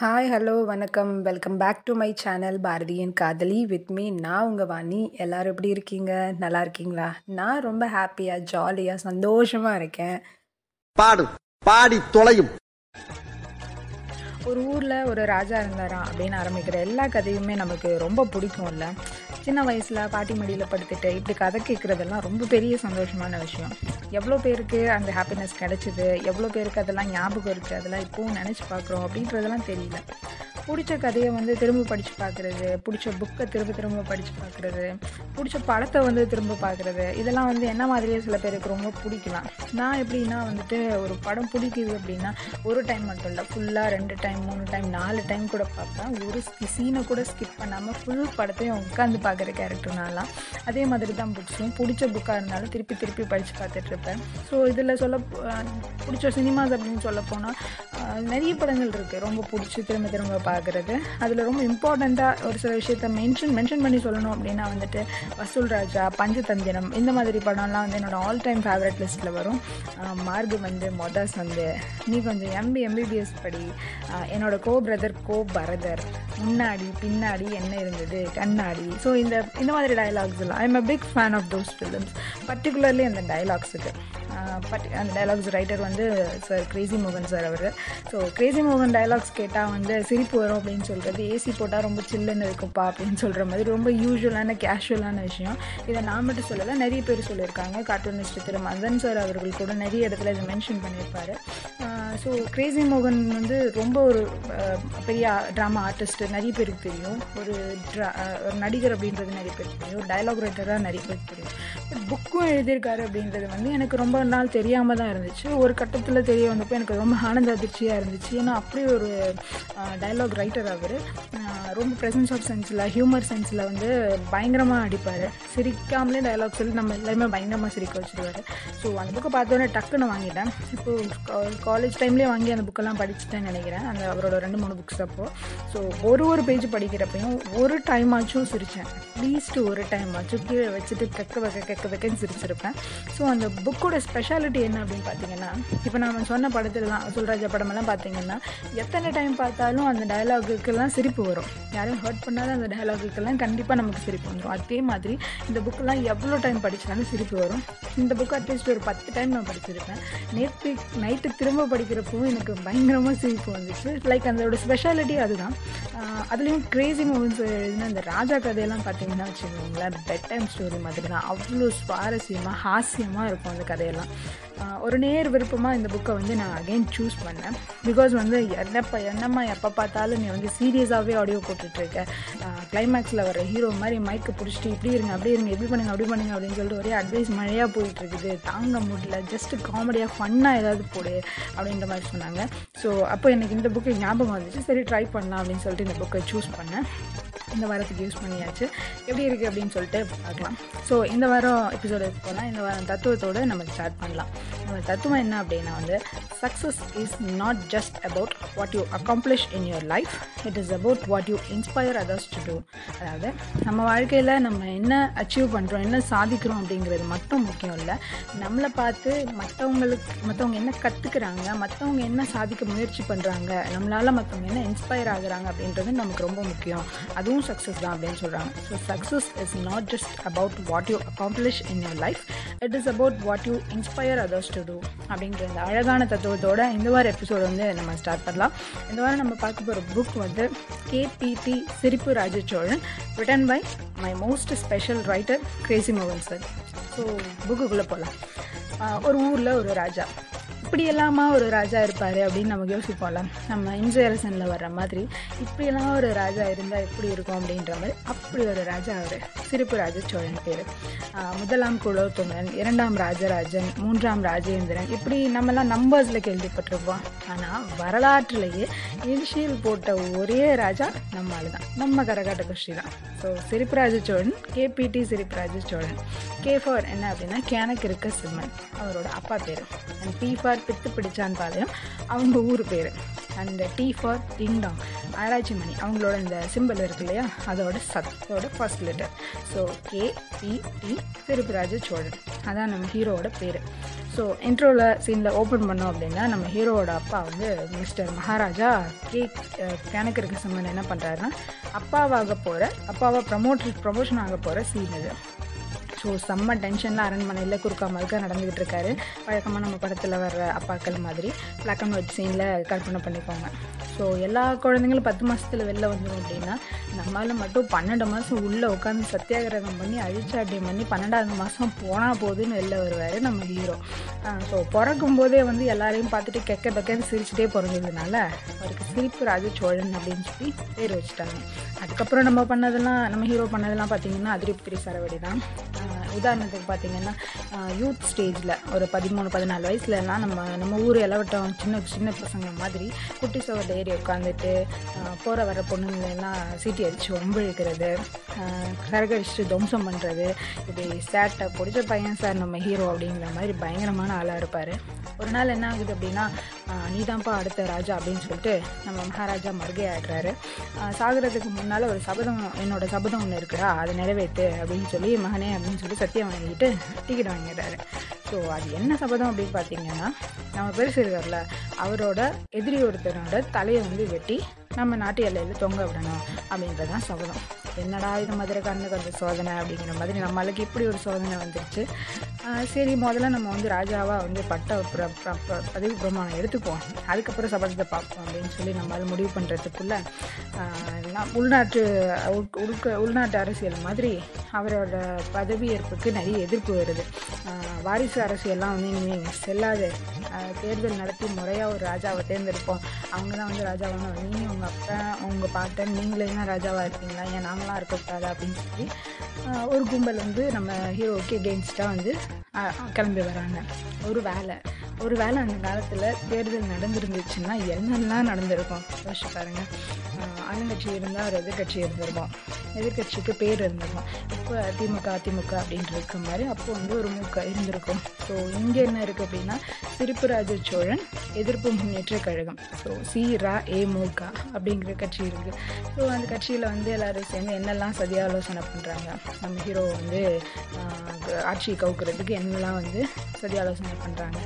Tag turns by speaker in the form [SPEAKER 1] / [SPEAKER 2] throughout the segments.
[SPEAKER 1] hi hello வணக்கம் welcome back to my channel பாரதியின் காதலி வித் மீ நான் உங்கள் வாணி எல்லோரும் எப்படி இருக்கீங்க நல்லா இருக்கீங்களா நான் ரொம்ப ஹாப்பியாக ஜாலியாக சந்தோஷமாக இருக்கேன்
[SPEAKER 2] பாடு பாடி தொலையும்
[SPEAKER 1] ஒரு ஊரில் ஒரு ராஜா இருந்தாராம் அப்படின்னு ஆரம்பிக்கிற எல்லா கதையுமே நமக்கு ரொம்ப பிடிக்கும் இல்லை சின்ன வயசில் பாட்டி மடியில் படுத்துட்டு இப்படி கதை கேட்குறதெல்லாம் ரொம்ப பெரிய சந்தோஷமான விஷயம் எவ்வளோ பேருக்கு அந்த ஹாப்பினஸ் கிடச்சிது எவ்வளோ பேருக்கு அதெல்லாம் ஞாபகம் இருக்குது அதெல்லாம் இப்போவும் நினச்சி பார்க்குறோம் அப்படின்றதெல்லாம் தெரியல பிடிச்ச கதையை வந்து திரும்ப படித்து பார்க்குறது பிடிச்ச புக்கை திரும்ப திரும்ப படித்து பார்க்குறது பிடிச்ச படத்தை வந்து திரும்ப பார்க்குறது இதெல்லாம் வந்து என்ன மாதிரியே சில பேருக்கு ரொம்ப பிடிக்கலாம் நான் எப்படின்னா வந்துட்டு ஒரு படம் பிடிக்குது அப்படின்னா ஒரு டைம் மட்டும் இல்லை ஃபுல்லாக ரெண்டு டைம் மூணு டைம் நாலு டைம் கூட பார்ப்பேன் ஒரு சீனை கூட ஸ்கிப் பண்ணாமல் ஃபுல் படத்தையும் உட்காந்து பார்க்குற கேரக்டர்னாலாம் அதே மாதிரி தான் பிடிச்சும் பிடிச்ச புக்காக இருந்தாலும் திருப்பி திருப்பி படித்து பார்த்துட்ருப்பேன் ஸோ இதில் சொல்ல பிடிச்ச சினிமாஸ் அப்படின்னு சொல்ல போனால் நிறைய படங்கள் இருக்குது ரொம்ப பிடிச்சி திரும்ப திரும்ப பார்க்குறது அதில் ரொம்ப இம்பார்ட்டண்ட்டாக ஒரு சில விஷயத்த மென்ஷன் மென்ஷன் பண்ணி சொல்லணும் அப்படின்னா வந்துட்டு வசூல் ராஜா பஞ்சதந்திரம் இந்த மாதிரி படம்லாம் வந்து என்னோடய ஆல் டைம் ஃபேவரட் லிஸ்ட்டில் வரும் மார்க் வந்து மொதாஸ் வந்து நீ கொஞ்சம் எம்பி எம்பிபிஎஸ் படி என்னோடய கோ பிரதர் கோ பரதர் முன்னாடி பின்னாடி என்ன இருந்தது கண்ணாடி ஸோ இந்த இந்த மாதிரி டயலாக்ஸ் எல்லாம் I am a big fan of those films particularly அந்த டயலாக்ஸுக்கு பட் அந்த டைலாக்ஸ் ரைட்டர் வந்து சார் கிரேசி மோகன் சார் அவர் ஸோ கிரேசி மோகன் டைலாக்ஸ் கேட்டால் வந்து சிரிப்பு வரும் அப்படின்னு சொல்கிறது ஏசி போட்டால் ரொம்ப சில்லுன்னு இருக்கும்ப்பா அப்படின்னு சொல்கிற மாதிரி ரொம்ப யூஸ்வலான கேஷுவலான விஷயம் இதை நான் மட்டும் சொல்லலை நிறைய பேர் சொல்லியிருக்காங்க கார்ட்டூனிஸ்ட் திரு மதன் சார் அவர்கள் கூட நிறைய இடத்துல இதை மென்ஷன் பண்ணியிருப்பார் ஸோ கிரேசி மோகன் வந்து ரொம்ப ஒரு பெரிய ட்ராமா ஆர்டிஸ்ட்டு நிறைய பேருக்கு தெரியும் ஒரு ட்ரா ஒரு நடிகர் அப்படின்றது நிறைய பேருக்கு தெரியும் ஒரு டைலாக் ரைட்டராக நிறைய பேருக்கு தெரியும் பட் புக்கும் எழுதியிருக்காரு அப்படின்றது வந்து எனக்கு ரொம்ப நாள் தெரியாமல் தான் இருந்துச்சு ஒரு கட்டத்தில் தெரிய வந்தப்போ எனக்கு ரொம்ப ஆனந்த அதிர்ச்சியாக இருந்துச்சு ஏன்னா அப்படி ஒரு டயலாக் ரைட்டர் அவர் ரொம்ப ப்ரெசன்ஸ் ஆஃப் சென்ஸில் ஹியூமர் சென்ஸில் வந்து பயங்கரமாக அடிப்பார் சிரிக்காமலே டைலாக் சொல்லி நம்ம எல்லாருமே பயங்கரமாக சிரிக்க வச்சுருவார் ஸோ அந்த புக்கை பார்த்தோன்னே டக்குன்னு வாங்கிட்டேன் இப்போ காலேஜ் டைம் டைம்லேயே வாங்கி அந்த புக்கெல்லாம் படிச்சுட்டேன்னு நினைக்கிறேன் அந்த அவரோட ரெண்டு மூணு புக்ஸ் அப்போ ஸோ ஒரு ஒரு பேஜ் படிக்கிறப்பையும் ஒரு டைம் ஆச்சும் சிரித்தேன் அட்லீஸ்ட் ஒரு டைம் ஆச்சும் கீழே வச்சுட்டு கெக்க வைக்க கெக்க வைக்கன்னு சிரிச்சிருப்பேன் ஸோ அந்த புக்கோட ஸ்பெஷாலிட்டி என்ன அப்படின்னு பார்த்தீங்கன்னா இப்போ நான் சொன்ன படத்துலலாம் சொல்ராஜா படமெல்லாம் பார்த்தீங்கன்னா எத்தனை டைம் பார்த்தாலும் அந்த டயலாகுக்கெல்லாம் சிரிப்பு வரும் யாரையும் ஹர்ட் பண்ணாத அந்த டயலாகுக்கெல்லாம் கண்டிப்பாக நமக்கு சிரிப்பு வந்துடும் அதே மாதிரி இந்த புக்கெல்லாம் எவ்வளோ டைம் படித்தாலும் சிரிப்பு வரும் இந்த புக் அட்லீஸ்ட் ஒரு பத்து டைம் நான் படிச்சிருப்பேன் நேற்று நைட்டு திரும்ப படிக்கிற பார்க்குறப்போ எனக்கு பயங்கரமாக சிரிப்பு வந்துச்சு லைக் அதோட ஸ்பெஷாலிட்டி அதுதான் அதுலேயும் கிரேசி மூவின்ஸ் எழுதினா அந்த ராஜா கதையெல்லாம் பார்த்தீங்கன்னா வச்சுக்கோங்களேன் பெட் டைம் ஸ்டோரி மாதிரி தான் அவ்வளோ சுவாரஸ்யமாக ஹாஸ்யமாக இருக்கும் அந்த கதையெல்லாம் ஒரு நேர் விருப்பமாக இந்த புக்கை வந்து நான் அகெயின் சூஸ் பண்ணேன் பிகாஸ் வந்து என்னப்பா என்னம்மா எப்போ பார்த்தாலும் நீ வந்து சீரியஸாகவே ஆடியோ போட்டுட்ருக்க கிளைமேக்ஸில் வர ஹீரோ மாதிரி மைக்கு பிடிச்சிட்டு இப்படி இருங்க அப்படி இருங்க எப்படி பண்ணுங்க அப்படி பண்ணுங்க அப்படின்னு சொல்லிட்டு ஒரே அட்வைஸ் மழையாக போயிட்டுருக்குது தாங்க முடியல ஜஸ்ட்டு காமெடியாக ஃபன்னாக ஏதாவது போடு அப்படின்ற மாதிரி சொன்னாங்க ஸோ அப்போ எனக்கு இந்த புக்கு ஞாபகம் வந்துச்சு சரி ட்ரை பண்ணலாம் அப்படின்னு சொல்லிட்டு இந்த புக்கை சூஸ் பண்ணேன் இந்த வாரத்துக்கு யூஸ் பண்ணியாச்சு எப்படி இருக்குது அப்படின்னு சொல்லிட்டு பார்க்கலாம் ஸோ இந்த வாரம் எபிசோடு போனால் இந்த வாரம் தத்துவத்தோடு நம்ம ஸ்டார்ட் பண்ணலாம் தத்துவம் என்ன அப்படின்னா வந்து success is not just about what you accomplish in your life it is about what you inspire others to do அதாவது நம்ம வாழ்க்கையில் நம்ம என்ன அச்சீவ் பண்ணுறோம் என்ன சாதிக்கிறோம் அப்படிங்கிறது மட்டும் முக்கியம் இல்லை நம்மளை பார்த்து மற்றவங்களுக்கு மற்றவங்க என்ன கற்றுக்குறாங்க மற்றவங்க என்ன சாதிக்க முயற்சி பண்ணுறாங்க நம்மளால் மற்றவங்க என்ன இன்ஸ்பயர் ஆகுறாங்க அப்படின்றது நமக்கு ரொம்ப முக்கியம் அதுவும் சக்ஸஸ் தான் அப்படின்னு சொல்கிறாங்க so success is not just about what you accomplish in your life it is about what you inspire others to do அப்படின்ற இந்த அழகான தத்துவத்தோட இந்த வார எபிசோடு வந்து நம்ம ஸ்டார்ட் பண்ணலாம் இந்த வாரம் நம்ம பார்க்க போகிற புக் வந்து கேபிடி சிரிப்பு ராஜச்சோழன் written by my most special writer Crazy மோகன் சார் ஸோ புக்குக்குள்ளே போகலாம் ஒரு ஊரில் ஒரு ராஜா இப்படியெல்லாமா ஒரு ராஜா இருப்பார் அப்படின்னு நமக்கு யோசிப்போம்ல நம்ம இன்ஜயரசனில் வர்ற மாதிரி இப்படியெல்லாம் ஒரு ராஜா இருந்தால் எப்படி இருக்கும் அப்படின்ற மாதிரி அப்படி ஒரு ராஜா அவர் சிரிப்பு சோழன் பேர் முதலாம் குலோத்துங்கன் இரண்டாம் ராஜராஜன் மூன்றாம் ராஜேந்திரன் இப்படி நம்மலாம் நம்பர்ஸில் கேள்விப்பட்டிருப்போம் ஆனால் வரலாற்றுலேயே இனிஷியல் போட்ட ஒரே ராஜா நம்மால் தான் நம்ம கரகாட்ட கஷ்டி தான் so சிரிப்புராஜ Cholan KBD சிரிப்புராஜ Cholan K for என்ன அப்படின்னா கேனக்கு இருக்க சிம்மன் அவரோட அப்பா பேர் அண்ட் பி ஃபார் பித்து பிடிச்சான் பாளையம் அவங்க ஊர் பேர் அண்ட் டி ஃபார் டிங்டாங் ஆராய்ச்சி மணி அவங்களோட இந்த சிம்பிள் இருக்கு இல்லையா அதோட சத்தோட first letter so K P e D e திருப்பிராஜ சோழன் அதான் நம்ம ஹீரோவோட பேர் ஸோ இன்ட்ரோவில் சீனில் ஓப்பன் பண்ணோம் அப்படின்னா நம்ம ஹீரோவோட அப்பா வந்து மிஸ்டர் மகாராஜா கே கணக்கருக்கு சம்மந்தம் என்ன பண்ணுறாருன்னா அப்பாவாக போகிற அப்பாவை ப்ரமோட் ப்ரமோஷன் ஆக போகிற சீன் இது ஸோ செம்ம டென்ஷன்லாம் அரண்மனையில் மனையில் குறுக்கா மறுக்கா நடந்துக்கிட்டு இருக்காரு வழக்கமாக நம்ம படத்தில் வர்ற அப்பாக்கள் மாதிரி பிளாக் அண்ட் ஒயிட் சீனில் கற்பனை பண்ணிப்பாங்க ஸோ எல்லா குழந்தைங்களும் பத்து மாதத்தில் வெளில வந்தோம் அப்படின்னா நம்மளால் மட்டும் பன்னெண்டு மாதம் உள்ளே உட்காந்து சத்தியாகிரகம் பண்ணி அழிச்சாட்டியம் பண்ணி பன்னெண்டாவது மாதம் போனால் போதுன்னு வெளில வருவார் நம்ம ஹீரோ ஸோ பிறக்கும் போதே வந்து எல்லாரையும் பார்த்துட்டு கெக்க பெக்கன்னு சிரிச்சுட்டே பிறந்ததுனால அவருக்கு சிரிப்பு ராஜ சோழன் அப்படின்னு சொல்லி பேர் வச்சுட்டாங்க அதுக்கப்புறம் நம்ம பண்ணதெல்லாம் நம்ம ஹீரோ பண்ணதெல்லாம் பார்த்தீங்கன்னா அதிருப்தி சரவடி தான் உதாரணத்துக்கு பார்த்தீங்கன்னா யூத் ஸ்டேஜில் ஒரு பதிமூணு பதினாலு வயசுலலாம் நம்ம நம்ம ஊர் இலவட்டம் சின்ன சின்ன பசங்க மாதிரி குட்டி சோர்ல சைடு உட்காந்துட்டு போகிற வர பொண்ணுங்களெல்லாம் சீட்டி அடித்து ஒம்பு இழுக்கிறது கரகடிச்சுட்டு துவம்சம் பண்ணுறது இப்படி சேட்டை பிடிச்ச பையன் சார் நம்ம ஹீரோ அப்படிங்கிற மாதிரி பயங்கரமான ஆளாக இருப்பார் ஒரு நாள் என்ன ஆகுது அப்படின்னா நீதான்ப்பா அடுத்த ராஜா அப்படின்னு சொல்லிட்டு நம்ம மகாராஜா மருகே ஆடுறாரு சாகுறதுக்கு முன்னால் ஒரு சபதம் என்னோட சபதம் ஒன்று இருக்குடா அதை நிறைவேற்று அப்படின்னு சொல்லி மகனே அப்படின்னு சொல்லி சத்தியம் வாங்கிட்டு டிக்கெட் வாங்கிடுறாரு ஸோ அது என்ன சபதம் அப்படின்னு பார்த்தீங்கன்னா நம்ம பெருசு இருக்கார்ல அவரோட எதிரி ஒருத்தரோட தலையை வந்து வெட்டி நம்ம நாட்டு எல்லையில் தொங்க விடணும் அப்படின்றது தான் சபதம் என்னடா இது மாதிரி கண்ணுக்கு கொஞ்சம் சோதனை அப்படிங்கிற மாதிரி நம்மளுக்கு இப்படி ஒரு சோதனை வந்துருச்சு சரி முதல்ல நம்ம வந்து ராஜாவாக வந்து பட்ட பதவி பிரமாணம் எடுத்துப்போம் அதுக்கப்புறம் சபதத்தை பார்ப்போம் அப்படின்னு சொல்லி நம்மளால் முடிவு பண்ணுறதுக்குள்ளே உள்நாட்டு உள்க உள்நாட்டு அரசியல் மாதிரி அவரோட பதவியேற்புக்கு நிறைய எதிர்ப்பு வருது வாரிசு அரசியெல்லாம் வந்து இனிமேல் செல்லாது தேர்தல் நடத்தி முறையாக ஒரு ராஜாவை தேர்ந்தெடுப்போம் அவங்க தான் வந்து ராஜாவான நீங்கள் உங்கள் அப்பா உங்கள் பாட்டன் நீங்களே தான் ராஜாவாக இருக்கீங்களா ஏன் நாங்களாம் இருக்கக்கூடாது அப்படின்னு சொல்லி ஒரு கும்பல் வந்து நம்ம ஹீரோக்கு எகெயின்ஸ்டாக வந்து கிளம்பி வராங்க ஒரு வேலை ஒரு வேலை அந்த காலத்தில் தேர்தல் நடந்துருந்துச்சுன்னா என்னெல்லாம் நடந்திருக்கும் யோசிச்சு பாருங்கள் ஆளுங்கட்சி இருந்தால் எதிர்கட்சி இருந்திருக்கும் எதிர்கட்சிக்கு பேர் இருந்திருக்கும் இப்போ அதிமுக அதிமுக அப்படின்ட்டு இருக்க மாதிரி அப்போ வந்து ஒரு மூக்க இருந்திருக்கும் ஸோ இங்கே என்ன இருக்குது அப்படின்னா திருப்புராஜ சோழன் எதிர்ப்பு முன்னேற்ற கழகம் ஸோ சி ரா ஏ மூக அப்படிங்கிற கட்சி இருக்குது ஸோ அந்த கட்சியில் வந்து எல்லோரும் சேர்ந்து என்னெல்லாம் சதி ஆலோசனை பண்ணுறாங்க நம்ம ஹீரோ வந்து ஆட்சி கவுக்கிறதுக்கு என்னெல்லாம் வந்து சதி ஆலோசனை பண்ணுறாங்க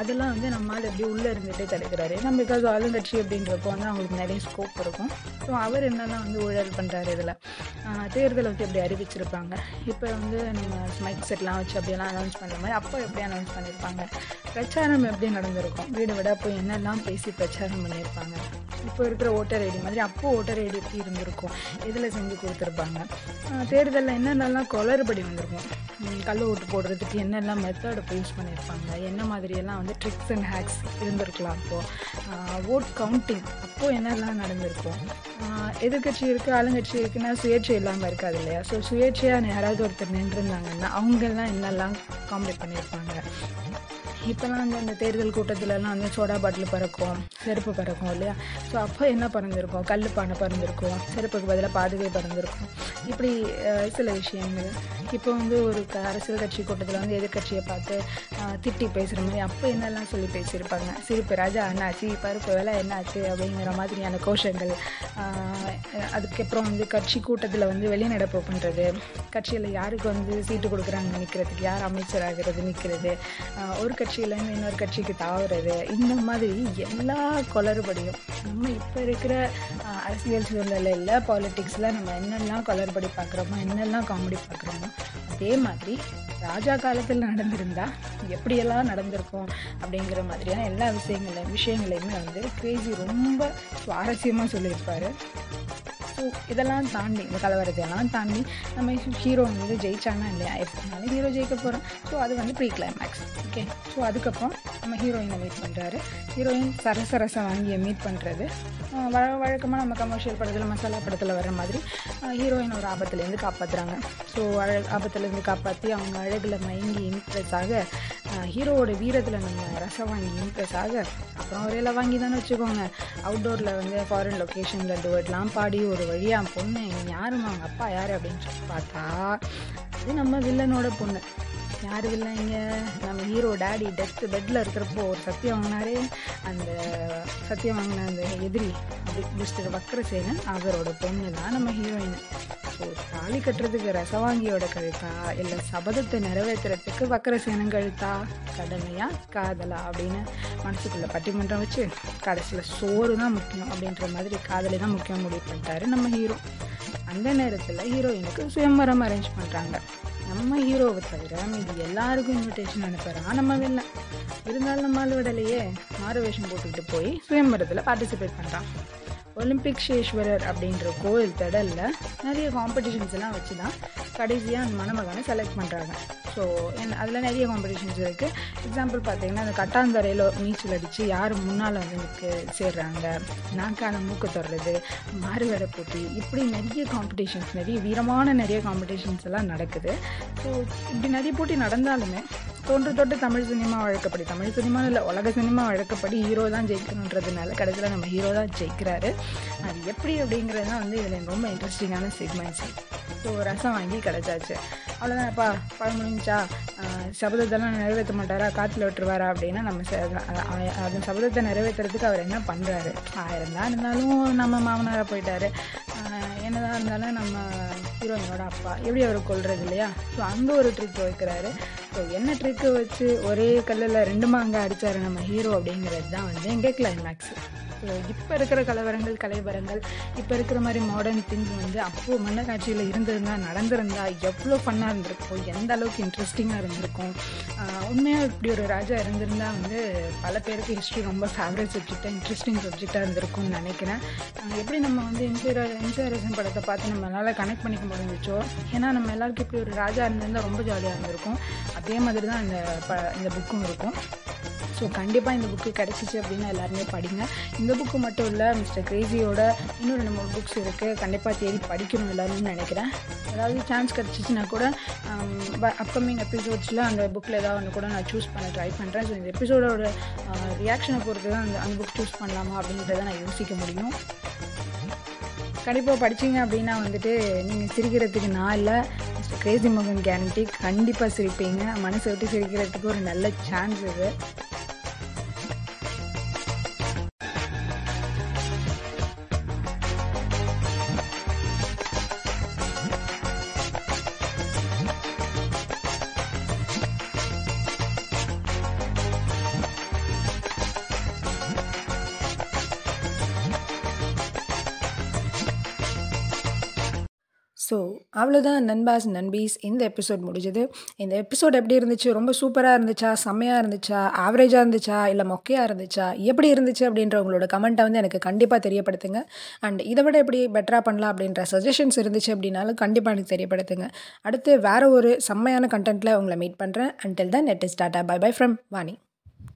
[SPEAKER 1] அதெல்லாம் வந்து நம்மளால் எப்படி உள்ளே இருந்துகிட்டே தடுக்கிறாரு நம்ம ஏதாவது ஆளுங்கட்சி அப்படின்றப்போ வந்து அவங்களுக்கு நிறைய ஸ்கோப் இருக்கும் ஸோ அவர் என்னெல்லாம் வந்து ஊழல் பண்ணுறாரு இதில் தேர்தலை வந்து எப்படி அறிவிச்சிருப்பாங்க இப்போ வந்து நம்ம ஸ்மைக் செட்லாம் வச்சு அப்படியெல்லாம் அனௌன்ஸ் பண்ணுற மாதிரி அப்போ எப்படி அனௌன்ஸ் பண்ணியிருப்பாங்க பிரச்சாரம் எப்படி நடந்திருக்கும் வீடு விட போய் என்னெல்லாம் பேசி பிரச்சாரம் பண்ணியிருப்பாங்க இப்போ இருக்கிற ஓட்டர் ஐடி மாதிரி அப்போ ஓட்டர் ஐடி எப்படி இருந்திருக்கும் இதில் செஞ்சு கொடுத்துருப்பாங்க தேர்தலில் என்னென்னலாம் குளறுபடி வந்திருக்கும் கல் ஓட்டு போடுறதுக்கு என்னெல்லாம் மெத்தடை யூஸ் பண்ணியிருப்பாங்க என்ன மாதிரியெல்லாம் வந்து ட்ரிக்ஸ் அண்ட் ஹேக்ஸ் இருந்திருக்கலாம் அப்போது ஓட் கவுண்டிங் அப்போது என்னெல்லாம் நடந்திருக்கும் எதிர்கட்சி இருக்குது ஆளுங்கட்சி இருக்குன்னா சுயேட்சை இல்லாமல் இருக்காது இல்லையா ஸோ சுயேட்சையாக யாராவது ஒருத்தர் நின்றுருந்தாங்கன்னா அவங்கெல்லாம் என்னெல்லாம் காம்ப்ளீட் பண்ணியிருப்பாங்க இப்போலாம் வந்து அந்த தேர்தல் கூட்டத்திலலாம் வந்து சோடா பாட்டில் பறக்கும் செருப்பு பறக்கும் இல்லையா ஸோ அப்போ என்ன பறந்துருக்கும் கல் பானை பறந்துருக்கும் செருப்புக்கு பதிலாக பாதுகை பறந்துருக்கும் இப்படி சில விஷயங்கள் இப்போ வந்து ஒரு அரசியல் கட்சி கூட்டத்தில் வந்து எதிர்கட்சியை பார்த்து திட்டி பேசுகிற மாதிரி அப்போ என்னெல்லாம் சொல்லி பேசியிருப்பாங்க சிரிப்பு ராஜா என்னாச்சு பருப்பு வேலை என்னாச்சு அப்படிங்கிற மாதிரியான கோஷங்கள் அதுக்கப்புறம் வந்து கட்சி கூட்டத்தில் வந்து வெளிநடப்பு பண்ணுறது கட்சியில் யாருக்கு வந்து சீட்டு கொடுக்குறாங்க நிற்கிறதுக்கு யார் அமைச்சராகிறது நிற்கிறது ஒரு கட்சியிலேருந்து இன்னொரு கட்சிக்கு தாவுறது இந்த மாதிரி எல்லா குளறுபடியும் நம்ம இப்போ இருக்கிற அரசியல் சூழ்நிலையில் பாலிட்டிக்ஸில் நம்ம என்னெல்லாம் குளறுபடி பார்க்குறோமோ என்னெல்லாம் காமெடி பார்க்குறோமோ அதே மாதிரி ராஜா காலத்தில் நடந்திருந்தால் எப்படியெல்லாம் நடந்திருக்கும் அப்படிங்கிற மாதிரியான எல்லா விஷயங்களையும் விஷயங்களையுமே வந்து கிரேசி ரொம்ப சுவாரஸ்யமாக சொல்லியிருப்பார் ஸோ இதெல்லாம் தாண்டி இந்த கலவரத்தையெல்லாம் தாண்டி நம்ம ஹீரோ வந்து ஜெயிச்சானா இல்லையா எப்படினாலும் ஹீரோ ஜெயிக்க போகிறோம் ஸோ அது வந்து ப்ரீ கிளைமேக்ஸ் ஓகே ஸோ அதுக்கப்புறம் நம்ம ஹீரோயினை மீட் பண்ணுறாரு ஹீரோயின் சரசரசை வாங்கியை மீட் பண்ணுறது வழ வழக்கமாக நம்ம கமர்ஷியல் படத்தில் மசாலா படத்தில் வர மாதிரி ஹீரோயின் ஒரு ஆபத்துலேருந்து காப்பாற்றுறாங்க ஸோ அழ ஆபத்துலேருந்து காப்பாற்றி அவங்க அழகில் மயங்கி இம்ப்ரெஸ் ஹீரோவோட வீரத்தில் நம்ம ரசம் வாங்கி இம்ப்ரெஸ் ஆக அப்புறம் ஒரே வாங்கி தானே வச்சுக்கோங்க அவுட்டோரில் வந்து ஃபாரின் லொக்கேஷனில் டுவெட்லாம் பாடி ஒரு வழியாக பொண்ணு யாருமா அவங்க அப்பா யார் அப்படின்னு சொல்லி பார்த்தா அது நம்ம வில்லனோட பொண்ணு யார் இல்லைங்க நம்ம ஹீரோ டேடி டெத்து பெட்டில் இருக்கிறப்போ ஒரு சத்தியம் வாங்கினாரே அந்த சத்தியம் வாங்கின அந்த எதிரி மிஸ்டர் வக்கரசேனன் அவரோட பொண்ணு தான் நம்ம ஹீரோயின் அப்போ தாலி கட்டுறதுக்கு ரசவாங்கியோட கழுத்தா இல்லை சபதத்தை நிறைவேற்றுறதுக்கு வக்கரசேனன் கழுத்தா கடமையா காதலா அப்படின்னு மனசுக்குள்ள பட்டிமன்றம் வச்சு கடைசியில் சோறு தான் முக்கியம் அப்படின்ற மாதிரி காதலி தான் முக்கியம் முடிவு பண்ணிட்டாரு நம்ம ஹீரோ அந்த நேரத்தில் ஹீரோயினுக்கு சுயம்பரம் அரேஞ்ச் பண்ணுறாங்க நம்ம ஹீரோவை தவிர மீது எல்லாருக்கும் இன்விடேஷன் அனுப்புகிறா நம்ம வெளில இருந்தாலும் நம்ம ஆள் விடலையே மாறு வேஷம் போட்டுக்கிட்டு போய் சுயம்பரத்தில் பார்ட்டிசிபேட் பண்ணுறான் ஒலிம்பிக்ஷேஸ்வரர் அப்படின்ற கோயில் தடலில் நிறைய காம்படிஷன்ஸ் எல்லாம் வச்சு தான் கடைசியாக அந்த மணமகனை செலக்ட் பண்ணுறாங்க ஸோ என் அதில் நிறைய காம்படிஷன்ஸ் இருக்குது எக்ஸாம்பிள் பார்த்தீங்கன்னா அந்த கட்டாந்தரையில் நீச்சல் அடித்து யார் முன்னால் வந்து சேர்றாங்க நாக்கான மூக்கு தொடுறது மாறுவேட போட்டி இப்படி நிறைய காம்படிஷன்ஸ் நிறைய வீரமான நிறைய காம்படிஷன்ஸ் எல்லாம் நடக்குது ஸோ இப்படி நிறைய போட்டி நடந்தாலுமே தொன்று தொட்டு தமிழ் சினிமா வழக்கப்படி தமிழ் சினிமா இல்லை உலக சினிமா வழக்கப்படி ஹீரோ தான் ஜெயிக்கணுன்றதுனால கடைசியில் நம்ம ஹீரோ தான் ஜெயிக்கிறாரு அது எப்படி அப்படிங்கிறது தான் வந்து இதில் ரொம்ப இன்ட்ரெஸ்டிங்கான செக்மெண்ட்ஸ் ஸோ ரசம் வாங்கி கிடச்சாச்சு அவ்வளோதான்ப்பா பழம் முடிஞ்சா சபதத்தெல்லாம் நிறைவேற்ற மாட்டாரா காற்றுல விட்டுருவாரா அப்படின்னா நம்ம அந்த சபதத்தை நிறைவேற்றுறதுக்கு அவர் என்ன பண்ணுறாரு ஆயிரம் தான் இருந்தாலும் நம்ம மாமனாராக போயிட்டாரு என்னதான் இருந்தாலும் நம்ம ஹீரோயினோட அப்பா எப்படி அவர் கொள்வது இல்லையா ஸோ அந்த ஒரு ட்ரிப் வைக்கிறாரு ஸோ என்ன ட்ரிக்கை வச்சு ஒரே கல்லில் ரெண்டு மாங்காய் அடித்தார் நம்ம ஹீரோ அப்படிங்கிறது தான் வந்து எங்கள் கிளைமேக்ஸ் இப்போ இருக்கிற கலவரங்கள் கலைவரங்கள் இப்போ இருக்கிற மாதிரி மாடர்ன் திங்ஸ் வந்து அப்போது மன்னராட்சியில் இருந்திருந்தா நடந்திருந்தா எவ்வளோ ஃபன்னாக இருந்திருக்கும் எந்த அளவுக்கு இன்ட்ரெஸ்டிங்காக இருந்திருக்கும் உண்மையாக இப்படி ஒரு ராஜா இருந்திருந்தா வந்து பல பேருக்கு ஹிஸ்ட்ரி ரொம்ப ஃபேவரட் சப்ஜெக்டாக இன்ட்ரெஸ்டிங் சப்ஜெக்டாக இருந்திருக்கும்னு நினைக்கிறேன் எப்படி நம்ம வந்து எம்ஜிஆர் எம்ஜிஆர்எஸ்என் படத்தை பார்த்து நம்மளால் கனெக்ட் பண்ணிக்க முடிஞ்சிச்சோ ஏன்னா நம்ம எல்லாருக்கும் இப்படி ஒரு ராஜா இருந்திருந்தால் ரொம்ப ஜாலியாக இருந்திருக்கும் அதே மாதிரி தான் இந்த ப இந்த புக்கும் இருக்கும் ஸோ கண்டிப்பாக இந்த புக்கு கிடச்சிச்சு அப்படின்னு எல்லாருமே படிங்க இந்த புக்கு மட்டும் இல்லை மிஸ்டர் கிரேசியோட இன்னும் ரெண்டு மூணு புக்ஸ் இருக்குது கண்டிப்பாக தேடி படிக்கணும் எல்லாருமே நினைக்கிறேன் ஏதாவது சான்ஸ் கிடச்சிச்சின்னா கூட அப்கமிங் um, எபிசோட்ஸில் அந்த புக்கில் ஏதாவது ஒன்று கூட நான் சூஸ் பண்ண ட்ரை பண்ணுறேன் ஸோ இந்த எபிசோடோட ரியாக்ஷனை பொறுத்து தான் அந்த அந்த புக் சூஸ் பண்ணலாமா அப்படின்றத நான் யோசிக்க முடியும் கண்டிப்பாக படிச்சிங்க அப்படின்னா வந்துட்டு நீங்கள் சிரிக்கிறதுக்கு நான் இல்லை கிரேசி முகம் கேரண்டி கண்டிப்பாக சிரிப்பீங்க மனசு விட்டு சிரிக்கிறதுக்கு ஒரு நல்ல சான்ஸ் இது ஸோ அவ்வளோதான் நண்பாஸ் நண்பீஸ் இந்த எபிசோட் முடிஞ்சது இந்த எபிசோட் எப்படி இருந்துச்சு ரொம்ப சூப்பராக இருந்துச்சா செம்மையாக இருந்துச்சா ஆவரேஜாக இருந்துச்சா இல்லை மொக்கையாக இருந்துச்சா எப்படி இருந்துச்சு அப்படின்ற உங்களோட கமெண்ட்டை வந்து எனக்கு கண்டிப்பாக தெரியப்படுத்துங்க அண்ட் இதை விட எப்படி பெட்டராக பண்ணலாம் அப்படின்ற சஜஷன்ஸ் இருந்துச்சு அப்படின்னாலும் கண்டிப்பாக எனக்கு தெரியப்படுத்துங்க அடுத்து வேறு ஒரு செம்மையான கண்டென்ட்டில் உங்களை மீட் பண்ணுறேன் அண்டில் தான் நெட் is tata bye bye from Vani